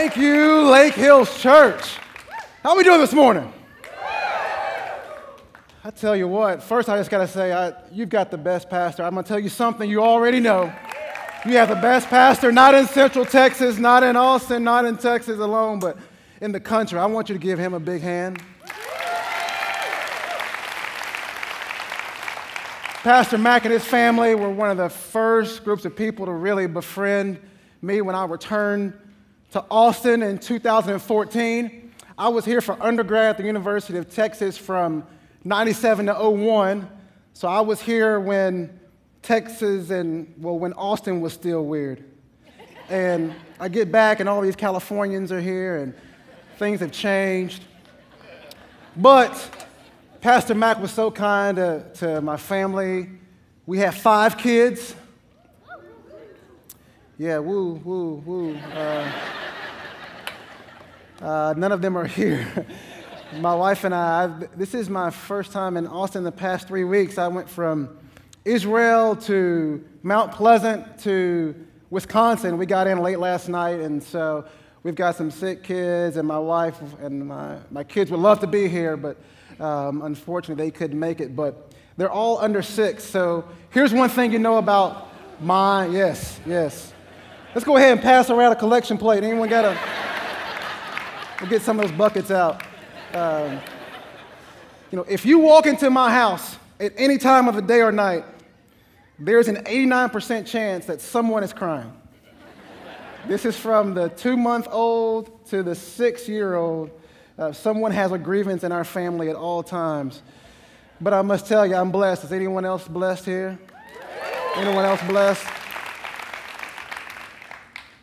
Thank you, Lake Hills Church. How are we doing this morning? I tell you what, first I just got to say, I, you've got the best pastor. I'm going to tell you something you already know. You have the best pastor, not in Central Texas, not in Austin, not in Texas alone, but in the country. I want you to give him a big hand. Pastor Mack and his family were one of the first groups of people to really befriend me when I returned to Austin in 2014. I was here for undergrad at the University of Texas from 97 to 01. So I was here when Texas and, well, when Austin was still weird. And I get back and all these Californians are here and things have changed. But Pastor Mack was so kind to, to my family. We have five kids. Yeah, woo, woo, woo. Uh, uh, none of them are here. my wife and I, I've, this is my first time in Austin the past three weeks. I went from Israel to Mount Pleasant to Wisconsin. We got in late last night, and so we've got some sick kids, and my wife and my, my kids would love to be here, but um, unfortunately, they couldn't make it, but they're all under six. So here's one thing you know about mine. Yes, yes. Let's go ahead and pass around a collection plate. Anyone got a? We'll get some of those buckets out. Um, you know, if you walk into my house at any time of the day or night, there's an 89% chance that someone is crying. This is from the two month old to the six year old uh, someone has a grievance in our family at all times. But I must tell you, I'm blessed. Is anyone else blessed here? Anyone else blessed?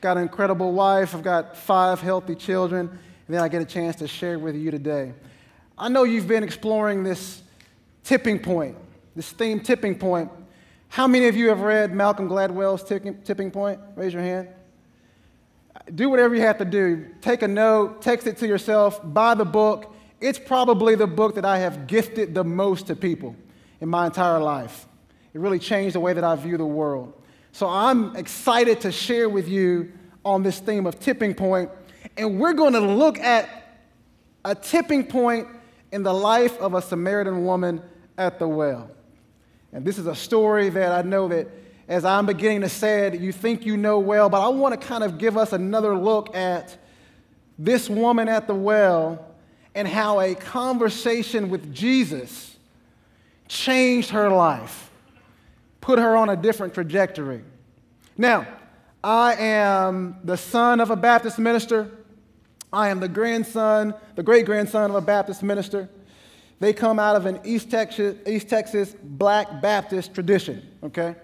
Got an incredible wife. I've got five healthy children. And then I get a chance to share with you today. I know you've been exploring this tipping point, this theme tipping point. How many of you have read Malcolm Gladwell's Tipping Point? Raise your hand do whatever you have to do. Take a note, text it to yourself, buy the book. It's probably the book that I have gifted the most to people in my entire life. It really changed the way that I view the world. So I'm excited to share with you on this theme of tipping point, and we're going to look at a tipping point in the life of a Samaritan woman at the well. And this is a story that I know that as I'm beginning to say it, you think you know well, but I want to kind of give us another look at this woman at the well and how a conversation with Jesus changed her life, put her on a different trajectory. Now, I am the son of a Baptist minister. I am the grandson, the great grandson of a Baptist minister. They come out of an East Texas, East Texas black Baptist tradition, okay?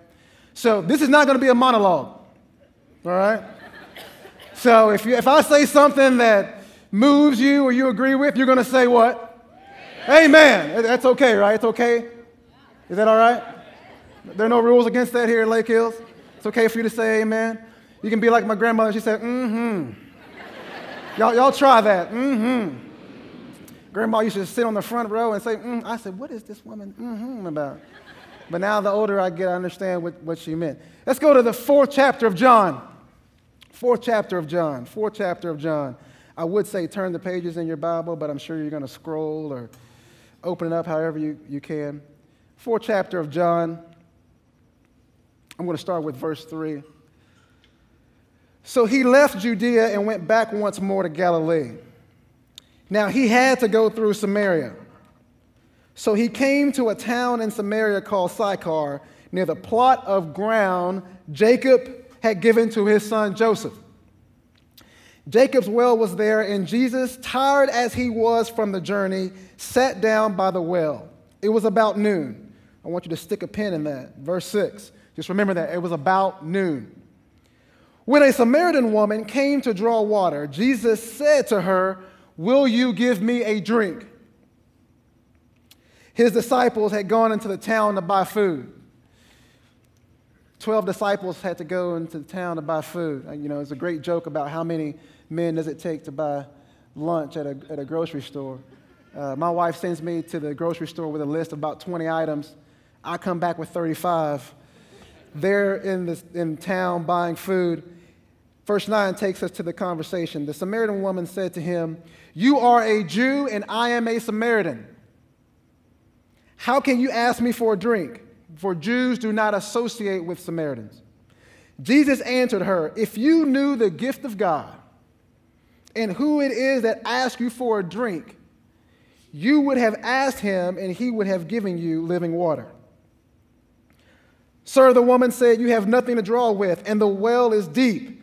So this is not going to be a monologue, all right? So if, you, if I say something that moves you or you agree with, you're going to say what? Amen. Amen. That's okay, right? It's okay? Is that all right? There are no rules against that here in Lake Hills. It's okay for you to say amen. You can be like my grandmother. She said, mm-hmm. Y'all, y'all try that. Mm-hmm. Grandma used to sit on the front row and say, mm. I said, what is this woman mm-hmm about? But now, the older I get, I understand what, what she meant. Let's go to the fourth chapter of John. Fourth chapter of John. Fourth chapter of John. I would say turn the pages in your Bible, but I'm sure you're going to scroll or open it up however you, you can. Fourth chapter of John. I'm going to start with verse 3. So he left Judea and went back once more to Galilee. Now he had to go through Samaria. So he came to a town in Samaria called Sychar, near the plot of ground Jacob had given to his son Joseph. Jacob's well was there, and Jesus, tired as he was from the journey, sat down by the well. It was about noon. I want you to stick a pin in that. Verse 6. Just remember that. It was about noon. When a Samaritan woman came to draw water, Jesus said to her, Will you give me a drink? His disciples had gone into the town to buy food. Twelve disciples had to go into the town to buy food. You know, it's a great joke about how many men does it take to buy lunch at a, at a grocery store. Uh, my wife sends me to the grocery store with a list of about 20 items. I come back with 35. They're in, this, in town buying food. Verse 9 takes us to the conversation. The Samaritan woman said to him, You are a Jew, and I am a Samaritan. How can you ask me for a drink? For Jews do not associate with Samaritans. Jesus answered her, If you knew the gift of God and who it is that asks you for a drink, you would have asked him, and he would have given you living water. Sir, the woman said, You have nothing to draw with, and the well is deep.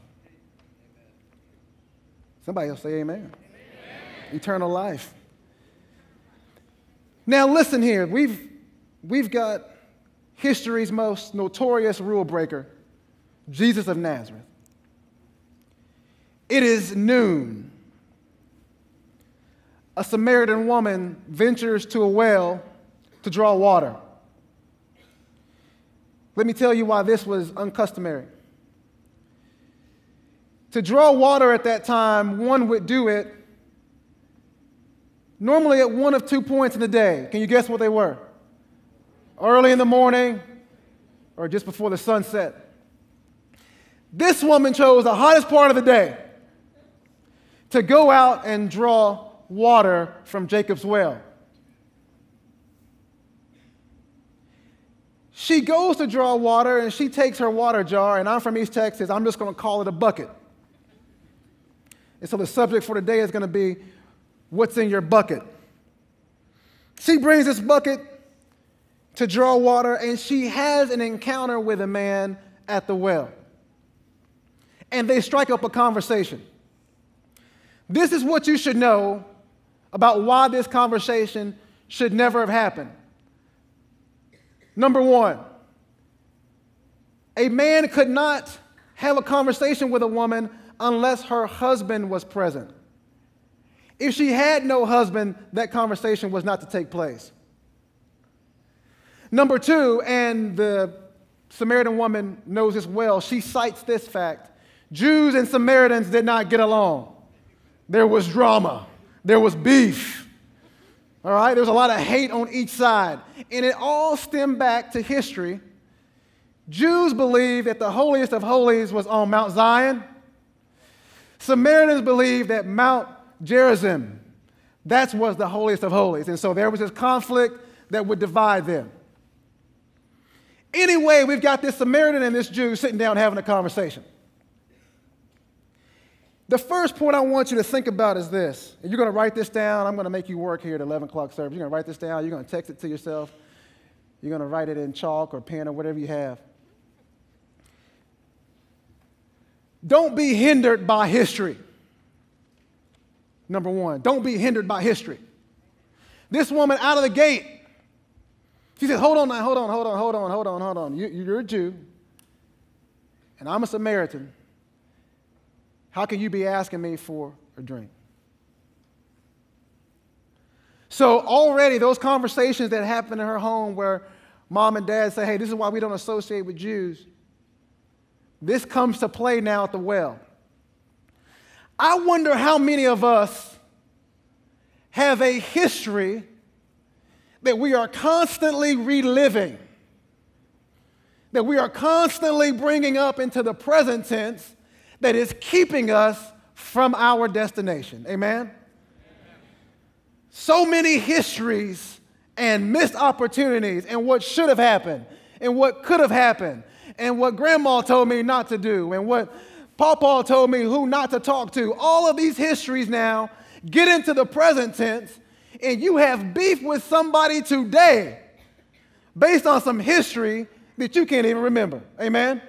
Somebody else say amen. amen. Eternal life. Now, listen here. We've, we've got history's most notorious rule breaker, Jesus of Nazareth. It is noon. A Samaritan woman ventures to a well to draw water. Let me tell you why this was uncustomary. To draw water at that time, one would do it normally at one of two points in the day. Can you guess what they were? Early in the morning or just before the sunset. This woman chose the hottest part of the day to go out and draw water from Jacob's well. She goes to draw water and she takes her water jar, and I'm from East Texas, I'm just going to call it a bucket. And so the subject for today is going to be what's in your bucket. She brings this bucket to draw water, and she has an encounter with a man at the well. And they strike up a conversation. This is what you should know about why this conversation should never have happened. Number one, a man could not have a conversation with a woman unless her husband was present. If she had no husband, that conversation was not to take place. Number two, and the Samaritan woman knows this well, she cites this fact Jews and Samaritans did not get along. There was drama, there was beef. All right, there was a lot of hate on each side. And it all stemmed back to history. Jews believed that the holiest of holies was on Mount Zion, Samaritans believed that Mount Gerizim, that was the holiest of holies. And so there was this conflict that would divide them. Anyway, we've got this Samaritan and this Jew sitting down having a conversation. The first point I want you to think about is this. And you're going to write this down. I'm going to make you work here at 11 o'clock service. You're going to write this down. You're going to text it to yourself. You're going to write it in chalk or pen or whatever you have. Don't be hindered by history. Number one, don't be hindered by history. This woman out of the gate, she says, Hold on now, hold on, hold on, hold on, hold on, hold on. You, are a Jew, and I'm a Samaritan. How can you be asking me for a drink? So, already, those conversations that happen in her home where mom and dad say, Hey, this is why we don't associate with Jews this comes to play now at the well. I wonder how many of us have a history that we are constantly reliving, that we are constantly bringing up into the present tense that is keeping us from our destination. Amen? So many histories and missed opportunities and what should have happened and what could have happened and what grandma told me not to do and what Papa told me who not to talk to. All of these histories now get into the present tense, and you have beef with somebody today based on some history that you can't even remember. Amen?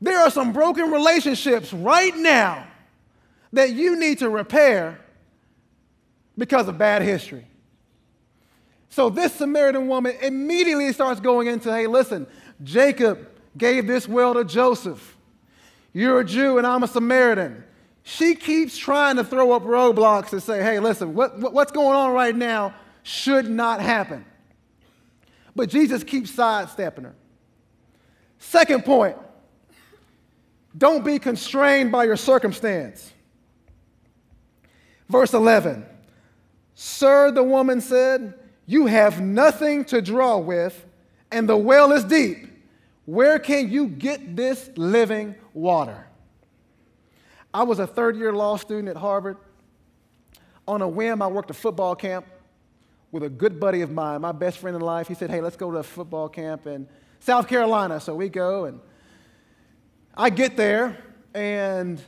There are some broken relationships right now that you need to repair because of bad history. So this Samaritan woman immediately starts going into hey, listen, Jacob gave this well to Joseph. You're a Jew and I'm a Samaritan. She keeps trying to throw up roadblocks and say, hey, listen, what, what, what's going on right now should not happen. But Jesus keeps sidestepping her. Second point don't be constrained by your circumstance. Verse 11 Sir, the woman said, You have nothing to draw with, and the well is deep. Where can you get this living water? I was a third year law student at Harvard. On a whim, I worked a football camp with a good buddy of mine, my best friend in life. He said, Hey, let's go to a football camp in South Carolina. So we go, and I get there, and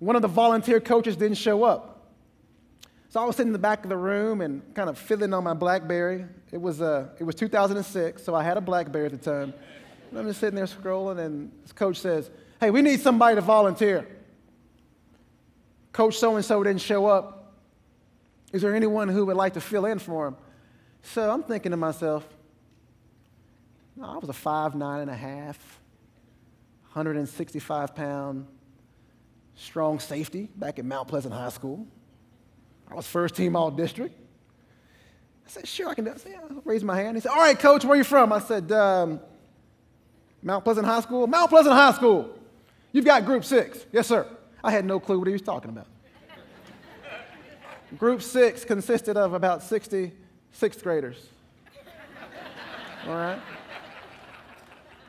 one of the volunteer coaches didn't show up. So I was sitting in the back of the room and kind of fiddling on my Blackberry. It was, uh, it was 2006, so I had a Blackberry at the time. And I'm just sitting there scrolling, and this coach says, Hey, we need somebody to volunteer. Coach so and so didn't show up. Is there anyone who would like to fill in for him? So I'm thinking to myself, I was a five, nine and a half, 165 pound, strong safety back at Mount Pleasant High School. I was first team all district. I said, sure, I can do. I, yeah. Raised my hand. He said, all right, coach, where are you from? I said, um, Mount Pleasant High School. Mount Pleasant High School. You've got group six. Yes, sir. I had no clue what he was talking about. group six consisted of about 60 sixth graders. All right?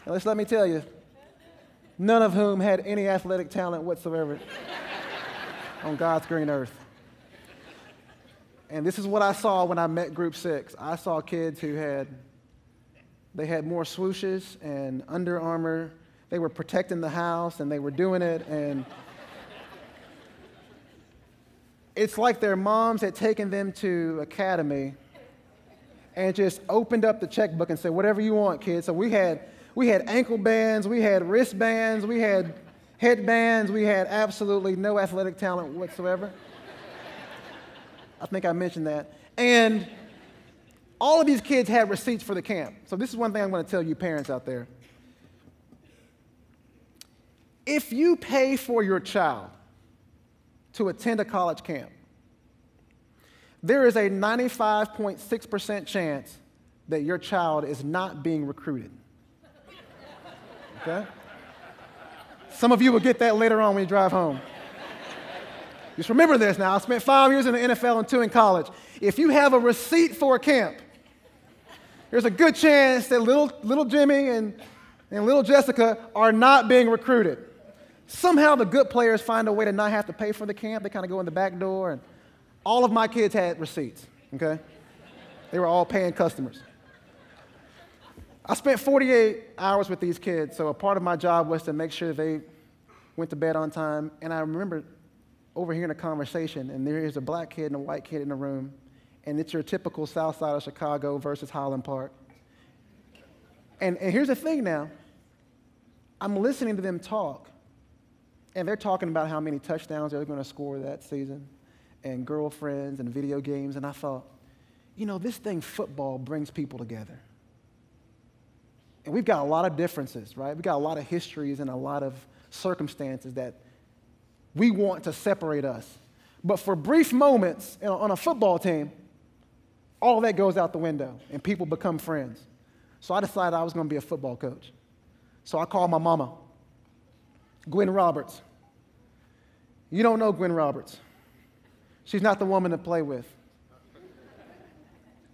Now, let's let me tell you, none of whom had any athletic talent whatsoever on God's green earth. And this is what I saw when I met group six. I saw kids who had they had more swooshes and Under Armour. They were protecting the house and they were doing it and it's like their moms had taken them to academy and just opened up the checkbook and said, whatever you want, kids. So we had we had ankle bands, we had wristbands, we had headbands, we had absolutely no athletic talent whatsoever. I think I mentioned that. And all of these kids had receipts for the camp. So, this is one thing I'm going to tell you, parents out there. If you pay for your child to attend a college camp, there is a 95.6% chance that your child is not being recruited. Okay? Some of you will get that later on when you drive home. Just remember this now. I spent five years in the NFL and two in college. If you have a receipt for a camp, there's a good chance that little, little Jimmy and, and little Jessica are not being recruited. Somehow the good players find a way to not have to pay for the camp. They kind of go in the back door. And all of my kids had receipts, okay? They were all paying customers. I spent 48 hours with these kids, so a part of my job was to make sure they went to bed on time. And I remember overhearing a conversation, and there is a black kid and a white kid in the room, and it's your typical south side of Chicago versus Highland Park. And, and here's the thing now I'm listening to them talk, and they're talking about how many touchdowns they're going to score that season, and girlfriends and video games, and I thought, you know, this thing, football, brings people together. And we've got a lot of differences, right? We've got a lot of histories and a lot of circumstances that we want to separate us. But for brief moments on a football team, all that goes out the window and people become friends. So I decided I was going to be a football coach. So I called my mama, Gwen Roberts. You don't know Gwen Roberts. She's not the woman to play with.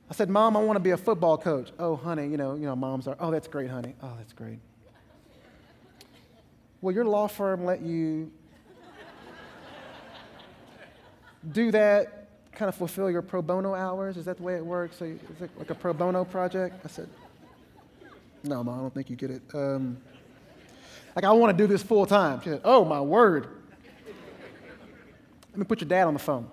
I said, Mom, I want to be a football coach. Oh, honey, you know, you know, moms are, oh, that's great, honey. Oh, that's great. Will your law firm let you do that, kind of fulfill your pro bono hours? Is that the way it works? So is it like a pro bono project? I said, no, Mom, I don't think you get it. Um, like, I want to do this full time. She said, oh, my word. Let me put your dad on the phone.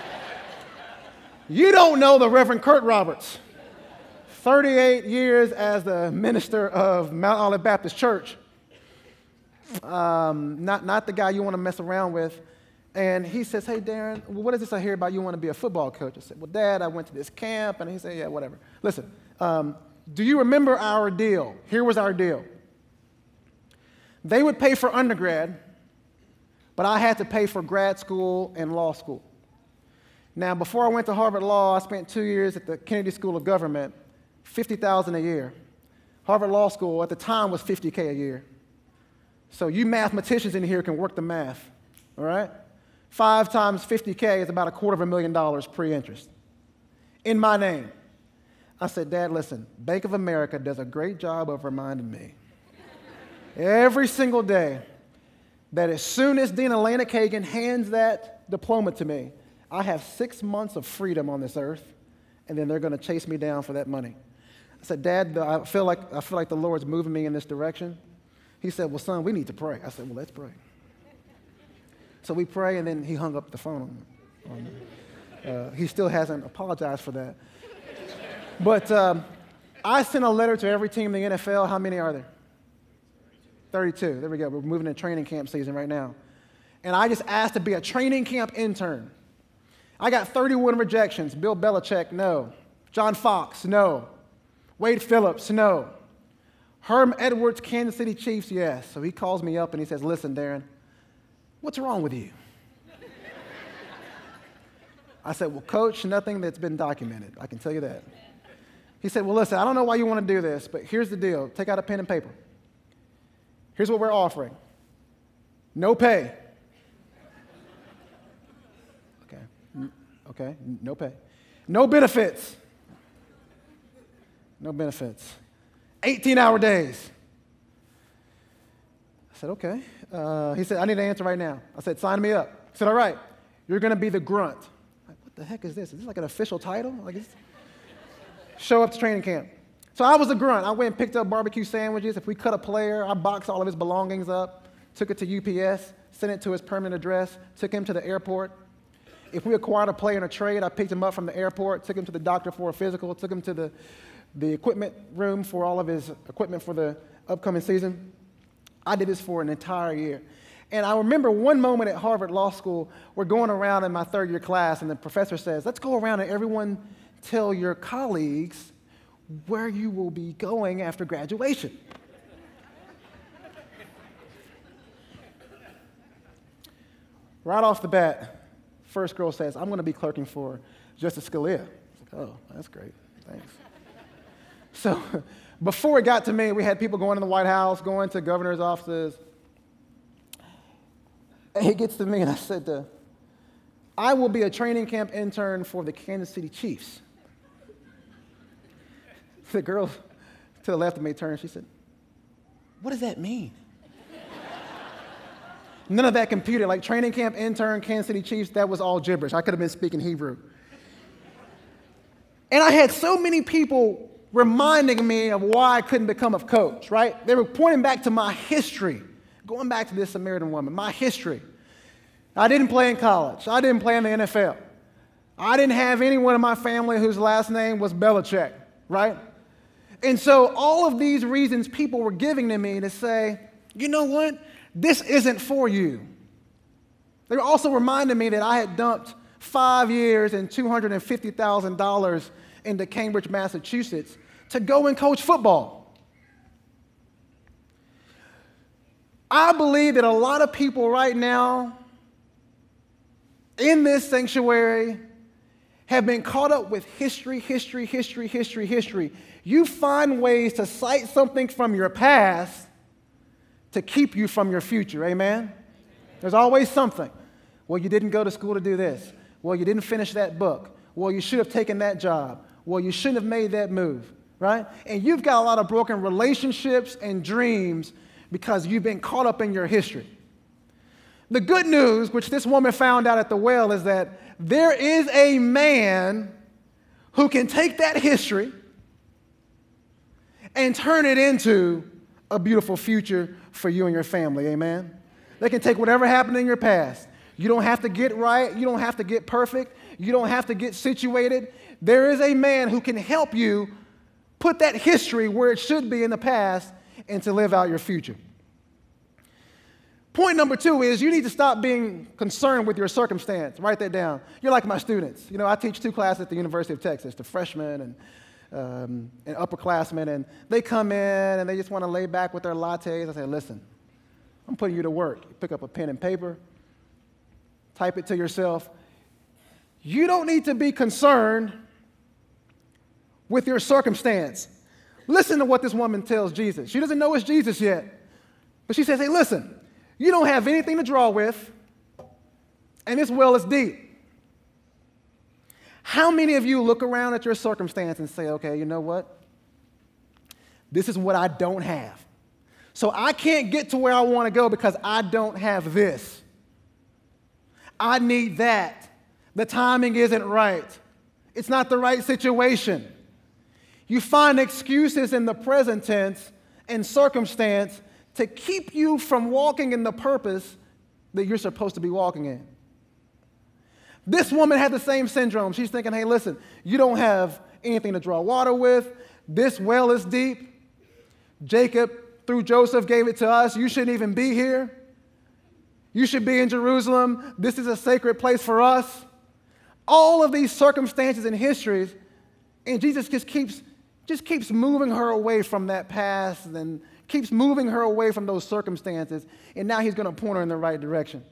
you don't know the Reverend Kurt Roberts. 38 years as the minister of Mount Olive Baptist Church. Um, not, not the guy you want to mess around with. And he says, Hey, Darren, what is this I hear about you want to be a football coach? I said, Well, Dad, I went to this camp. And he said, Yeah, whatever. Listen, um, do you remember our deal? Here was our deal. They would pay for undergrad, but I had to pay for grad school and law school. Now, before I went to Harvard Law, I spent two years at the Kennedy School of Government, 50000 a year. Harvard Law School at the time was 50K a year. So you mathematicians in here can work the math, all right? Five times 50K is about a quarter of a million dollars pre interest. In my name. I said, Dad, listen, Bank of America does a great job of reminding me every single day that as soon as Dean Elena Kagan hands that diploma to me, I have six months of freedom on this earth, and then they're going to chase me down for that money. I said, Dad, I feel, like, I feel like the Lord's moving me in this direction. He said, Well, son, we need to pray. I said, Well, let's pray. So we pray, and then he hung up the phone on me. Uh, he still hasn't apologized for that. But um, I sent a letter to every team in the NFL. How many are there? 32. There we go. We're moving to training camp season right now. And I just asked to be a training camp intern. I got 31 rejections. Bill Belichick, no. John Fox, no. Wade Phillips, no. Herm Edwards, Kansas City Chiefs, yes. So he calls me up and he says, Listen, Darren, what's wrong with you? I said, Well, coach, nothing that's been documented. I can tell you that. He said, Well, listen, I don't know why you want to do this, but here's the deal. Take out a pen and paper. Here's what we're offering no pay. Okay. Okay. No pay. No benefits. No benefits. 18 hour days. I said, okay. Uh, he said, I need an answer right now. I said, sign me up. He said, all right, you're going to be the grunt. Like, what the heck is this? Is this like an official title? Like, show up to training camp. So I was a grunt. I went and picked up barbecue sandwiches. If we cut a player, I boxed all of his belongings up, took it to UPS, sent it to his permanent address, took him to the airport. If we acquired a player in a trade, I picked him up from the airport, took him to the doctor for a physical, took him to the the equipment room for all of his equipment for the upcoming season. I did this for an entire year. And I remember one moment at Harvard Law School, we're going around in my third year class, and the professor says, Let's go around and everyone tell your colleagues where you will be going after graduation. right off the bat, first girl says, I'm going to be clerking for Justice Scalia. Like, oh, that's great. Thanks. So before it got to me, we had people going to the White House, going to governor's offices. It gets to me, and I said, to, I will be a training camp intern for the Kansas City Chiefs. The girl to the left of me turned, she said, What does that mean? None of that computed. Like training camp intern, Kansas City Chiefs, that was all gibberish. I could have been speaking Hebrew. And I had so many people reminding me of why I couldn't become a coach, right? They were pointing back to my history, going back to this Samaritan woman, my history. I didn't play in college, I didn't play in the NFL. I didn't have anyone in my family whose last name was Belichick, right? And so all of these reasons people were giving to me to say, you know what? This isn't for you. They were also reminding me that I had dumped five years and $250,000 into Cambridge, Massachusetts to go and coach football. I believe that a lot of people right now in this sanctuary have been caught up with history, history, history, history, history. You find ways to cite something from your past to keep you from your future. Amen? There's always something. Well, you didn't go to school to do this. Well, you didn't finish that book. Well, you should have taken that job. Well, you shouldn't have made that move, right? And you've got a lot of broken relationships and dreams because you've been caught up in your history. The good news, which this woman found out at the well, is that there is a man who can take that history and turn it into a beautiful future for you and your family. Amen? They can take whatever happened in your past. You don't have to get right. You don't have to get perfect. You don't have to get situated. There is a man who can help you put that history where it should be in the past and to live out your future. Point number two is you need to stop being concerned with your circumstance. Write that down. You're like my students. You know, I teach two classes at the University of Texas, the freshmen and, um, and upperclassmen, and they come in and they just want to lay back with their lattes. I say, listen, I'm putting you to work. You pick up a pen and paper, type it to yourself. You don't need to be concerned with your circumstance. Listen to what this woman tells Jesus. She doesn't know it's Jesus yet, but she says, Hey, listen, you don't have anything to draw with, and this well is deep. How many of you look around at your circumstance and say, okay, you know what? This is what I don't have. So I can't get to where I want to go because I don't have this. I need that. The timing isn't right. It's not the right situation. You find excuses in the present tense and circumstance to keep you from walking in the purpose that you're supposed to be walking in. This woman had the same syndrome. She's thinking, hey, listen, you don't have anything to draw water with. This well is deep. Jacob, through Joseph, gave it to us. You shouldn't even be here. You should be in Jerusalem. This is a sacred place for us. All of these circumstances and histories, and Jesus just keeps, just keeps moving her away from that past and keeps moving her away from those circumstances. And now he's going to point her in the right direction.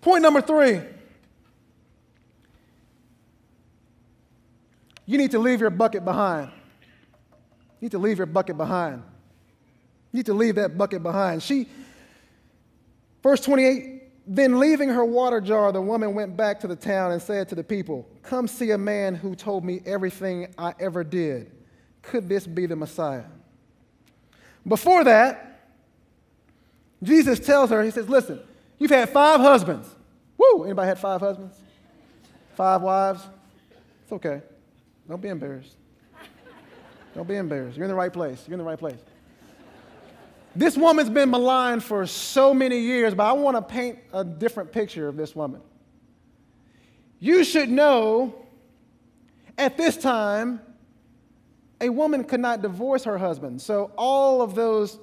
Point number three you need to leave your bucket behind. You need to leave your bucket behind. You need to leave that bucket behind. She, verse 28, then leaving her water jar, the woman went back to the town and said to the people, Come see a man who told me everything I ever did. Could this be the Messiah? Before that, Jesus tells her, He says, Listen, You've had five husbands. Woo! Anybody had five husbands? Five wives? It's okay. Don't be embarrassed. Don't be embarrassed. You're in the right place. You're in the right place. This woman's been maligned for so many years, but I want to paint a different picture of this woman. You should know at this time, a woman could not divorce her husband. So, all of those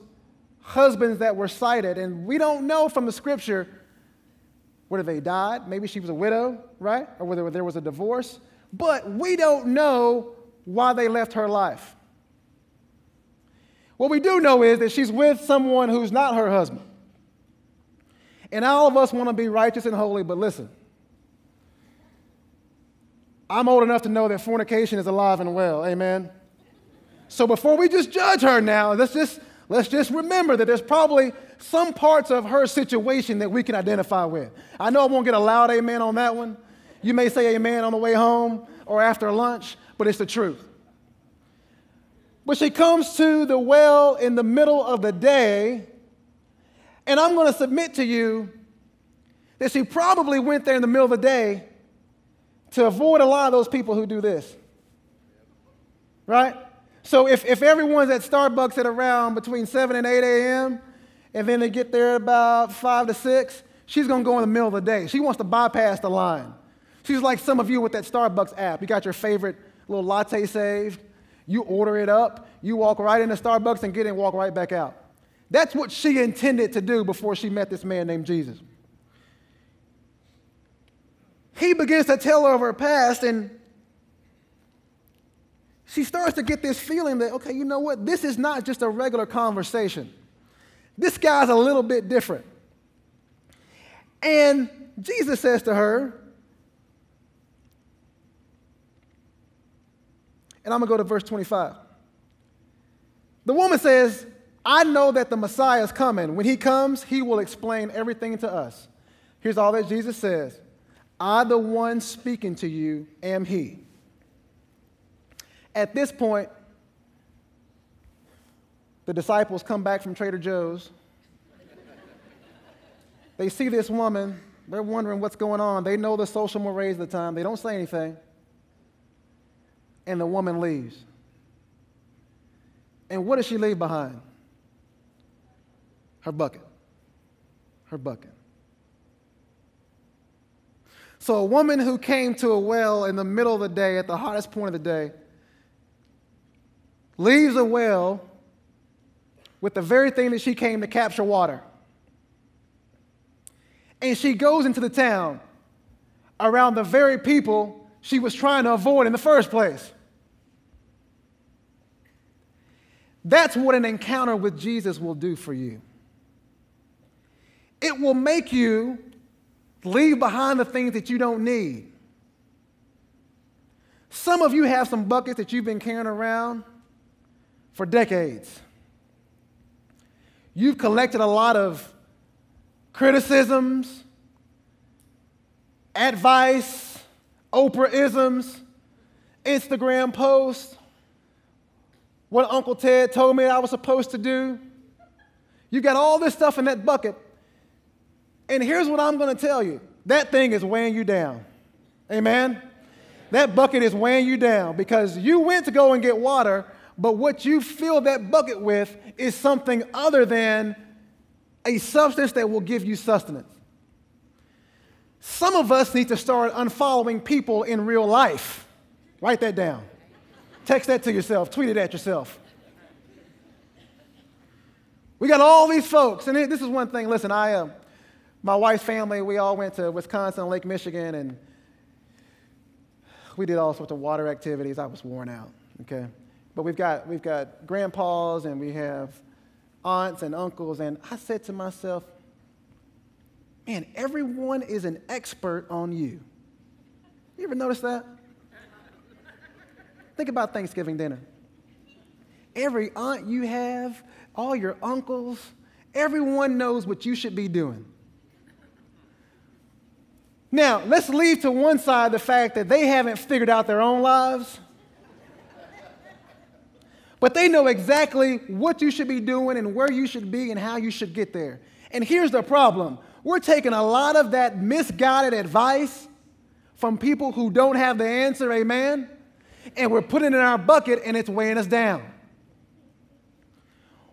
husbands that were cited, and we don't know from the scripture whether they died, maybe she was a widow, right? Or whether there was a divorce, but we don't know why they left her life. What we do know is that she's with someone who's not her husband. And all of us want to be righteous and holy, but listen. I'm old enough to know that fornication is alive and well. Amen. So before we just judge her now, let's just let's just remember that there's probably some parts of her situation that we can identify with. I know I won't get a loud amen on that one. You may say amen on the way home or after lunch, but it's the truth. But she comes to the well in the middle of the day, and I'm going to submit to you that she probably went there in the middle of the day to avoid a lot of those people who do this. Right? So if, if everyone's at Starbucks at around between 7 and 8 a.m., and then they get there about 5 to 6, she's going to go in the middle of the day. She wants to bypass the line. She's like some of you with that Starbucks app. You got your favorite little latte saved, you order it up, you walk right into Starbucks and get in and walk right back out. That's what she intended to do before she met this man named Jesus. He begins to tell her of her past, and she starts to get this feeling that, okay, you know what? This is not just a regular conversation. This guy's a little bit different. And Jesus says to her, and I'm going to go to verse 25. The woman says, I know that the Messiah is coming. When he comes, he will explain everything to us. Here's all that Jesus says I, the one speaking to you, am he. At this point, the disciples come back from Trader Joe's. they see this woman. They're wondering what's going on. They know the social mores of the time. They don't say anything. And the woman leaves. And what does she leave behind? Her bucket. Her bucket. So, a woman who came to a well in the middle of the day, at the hottest point of the day, leaves a well with the very thing that she came to capture water. And she goes into the town around the very people she was trying to avoid in the first place. That's what an encounter with Jesus will do for you. It will make you leave behind the things that you don't need. Some of you have some buckets that you've been carrying around for decades. You've collected a lot of criticisms, advice, Oprah isms, Instagram posts, what Uncle Ted told me I was supposed to do. You got all this stuff in that bucket. And here's what I'm going to tell you that thing is weighing you down. Amen? That bucket is weighing you down because you went to go and get water, but what you fill that bucket with is something other than a substance that will give you sustenance. Some of us need to start unfollowing people in real life. Write that down. Text that to yourself, tweet it at yourself. We got all these folks, and this is one thing. Listen, I, uh, my wife's family, we all went to Wisconsin, Lake Michigan, and we did all sorts of water activities. I was worn out, okay? But we've got, we've got grandpas and we have aunts and uncles, and I said to myself, man, everyone is an expert on you. You ever notice that? Think about Thanksgiving dinner. Every aunt you have, all your uncles, everyone knows what you should be doing. Now, let's leave to one side the fact that they haven't figured out their own lives. But they know exactly what you should be doing and where you should be and how you should get there. And here's the problem we're taking a lot of that misguided advice from people who don't have the answer, amen? And we're putting it in our bucket and it's weighing us down.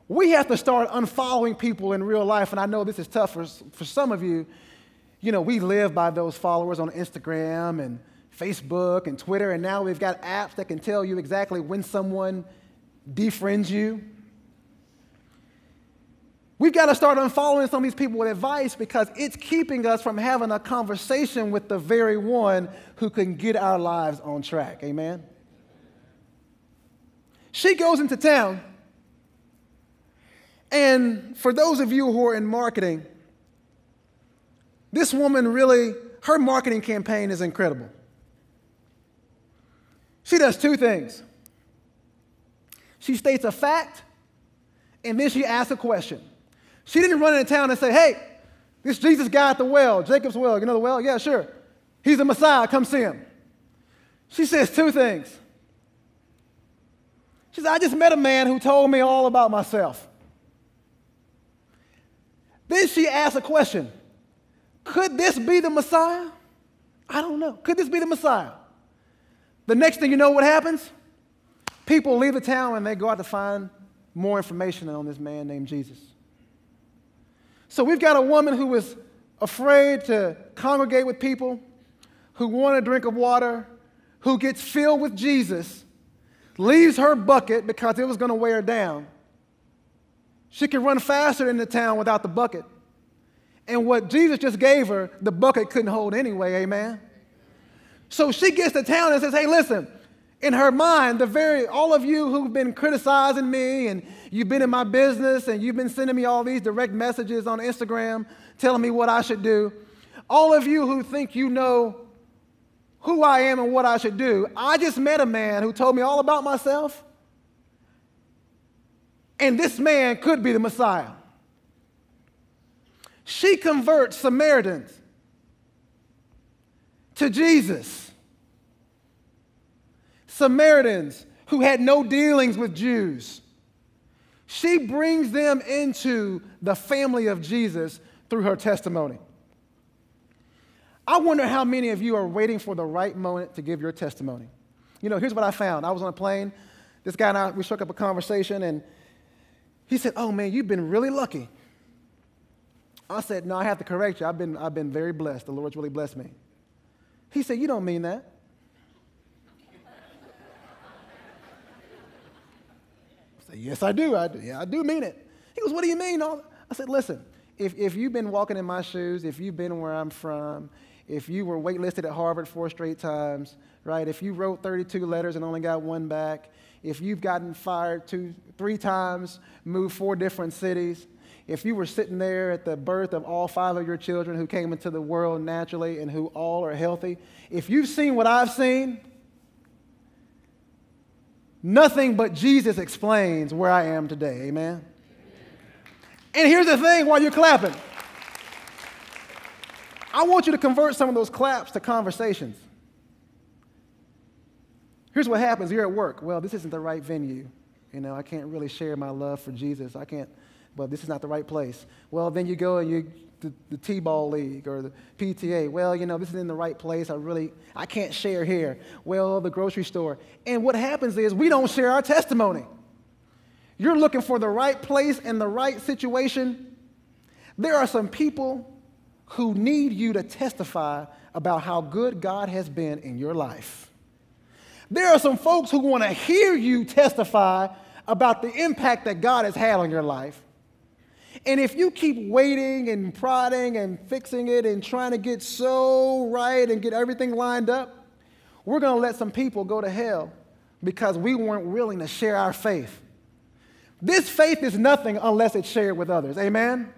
We have to start unfollowing people in real life, and I know this is tough for, for some of you you know, we live by those followers on Instagram and Facebook and Twitter, and now we've got apps that can tell you exactly when someone defriends you. We've got to start unfollowing some of these people with advice because it's keeping us from having a conversation with the very one who can get our lives on track. Amen? She goes into town, and for those of you who are in marketing, this woman really, her marketing campaign is incredible. She does two things. She states a fact, and then she asks a question. She didn't run into town and say, hey, this Jesus guy at the well, Jacob's well, you know the well? Yeah, sure. He's the Messiah, come see him. She says two things. She said, I just met a man who told me all about myself. Then she asks a question could this be the Messiah? I don't know. Could this be the Messiah? The next thing you know, what happens? People leave the town and they go out to find more information on this man named Jesus. So we've got a woman who was afraid to congregate with people, who wanted a drink of water, who gets filled with Jesus, leaves her bucket because it was going to wear down. She could run faster in the town without the bucket. And what Jesus just gave her, the bucket couldn't hold anyway, amen? So she gets to town and says, hey, listen, in her mind, the very, all of you who've been criticizing me and you've been in my business and you've been sending me all these direct messages on Instagram telling me what I should do, all of you who think you know who I am and what I should do, I just met a man who told me all about myself. And this man could be the Messiah. She converts Samaritans to Jesus. Samaritans who had no dealings with Jews. She brings them into the family of Jesus through her testimony. I wonder how many of you are waiting for the right moment to give your testimony. You know, here's what I found. I was on a plane. This guy and I, we struck up a conversation, and he said, Oh man, you've been really lucky. I said, No, I have to correct you. I've been, I've been very blessed. The Lord's really blessed me. He said, You don't mean that. Yes, I do. I do. Yeah, I do mean it. He goes, What do you mean? I said, Listen, if, if you've been walking in my shoes, if you've been where I'm from, if you were waitlisted at Harvard four straight times, right? If you wrote 32 letters and only got one back, if you've gotten fired two, three times, moved four different cities, if you were sitting there at the birth of all five of your children who came into the world naturally and who all are healthy, if you've seen what I've seen, nothing but Jesus explains where I am today. Amen? And here's the thing while you're clapping I want you to convert some of those claps to conversations. Here's what happens you're at work. Well, this isn't the right venue. You know, I can't really share my love for Jesus. I can't, but this is not the right place. Well, then you go and you, the, the T-ball league or the PTA. Well, you know, this is in the right place. I really, I can't share here. Well, the grocery store. And what happens is we don't share our testimony. You're looking for the right place and the right situation. There are some people who need you to testify about how good God has been in your life. There are some folks who want to hear you testify about the impact that God has had on your life. And if you keep waiting and prodding and fixing it and trying to get so right and get everything lined up, we're going to let some people go to hell because we weren't willing to share our faith. This faith is nothing unless it's shared with others. Amen?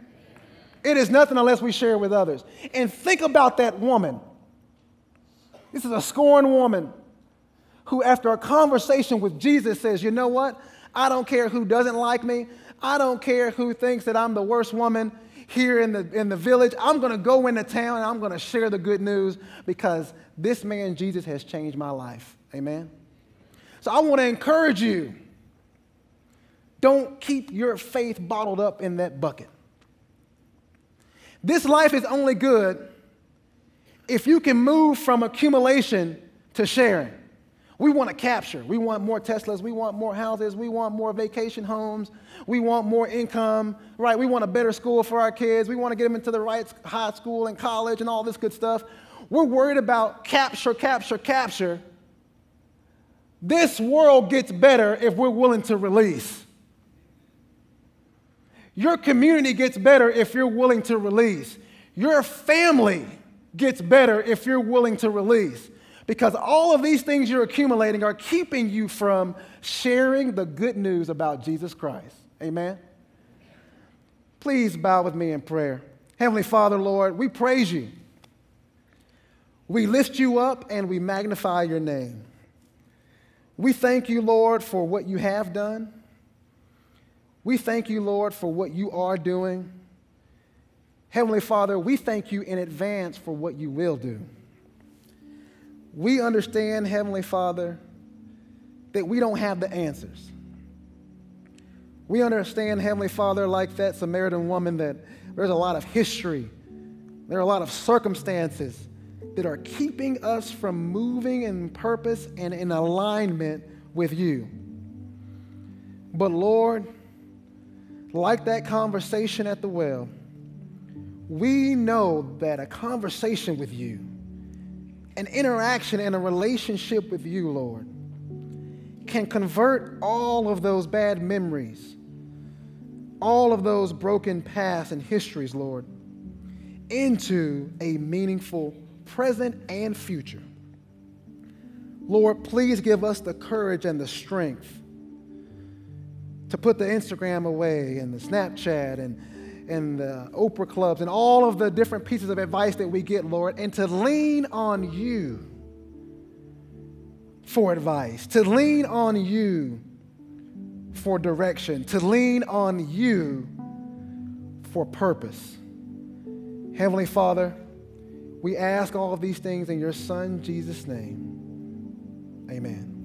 It is nothing unless we share it with others. And think about that woman. This is a scorned woman who, after a conversation with Jesus, says, You know what? I don't care who doesn't like me. I don't care who thinks that I'm the worst woman here in the, in the village. I'm going to go into town and I'm going to share the good news because this man, Jesus, has changed my life. Amen? So I want to encourage you don't keep your faith bottled up in that bucket. This life is only good if you can move from accumulation to sharing. We want to capture. We want more Teslas. We want more houses. We want more vacation homes. We want more income, right? We want a better school for our kids. We want to get them into the right high school and college and all this good stuff. We're worried about capture, capture, capture. This world gets better if we're willing to release. Your community gets better if you're willing to release. Your family gets better if you're willing to release. Because all of these things you're accumulating are keeping you from sharing the good news about Jesus Christ. Amen? Please bow with me in prayer. Heavenly Father, Lord, we praise you. We lift you up and we magnify your name. We thank you, Lord, for what you have done. We thank you, Lord, for what you are doing. Heavenly Father, we thank you in advance for what you will do. We understand, Heavenly Father, that we don't have the answers. We understand, Heavenly Father, like that Samaritan woman, that there's a lot of history, there are a lot of circumstances that are keeping us from moving in purpose and in alignment with you. But Lord, like that conversation at the well, we know that a conversation with you, an interaction and a relationship with you, Lord, can convert all of those bad memories, all of those broken pasts and histories, Lord, into a meaningful present and future. Lord, please give us the courage and the strength to put the Instagram away and the Snapchat and, and the Oprah clubs and all of the different pieces of advice that we get, Lord, and to lean on you for advice, to lean on you for direction, to lean on you for purpose. Heavenly Father, we ask all of these things in your Son, Jesus' name. Amen.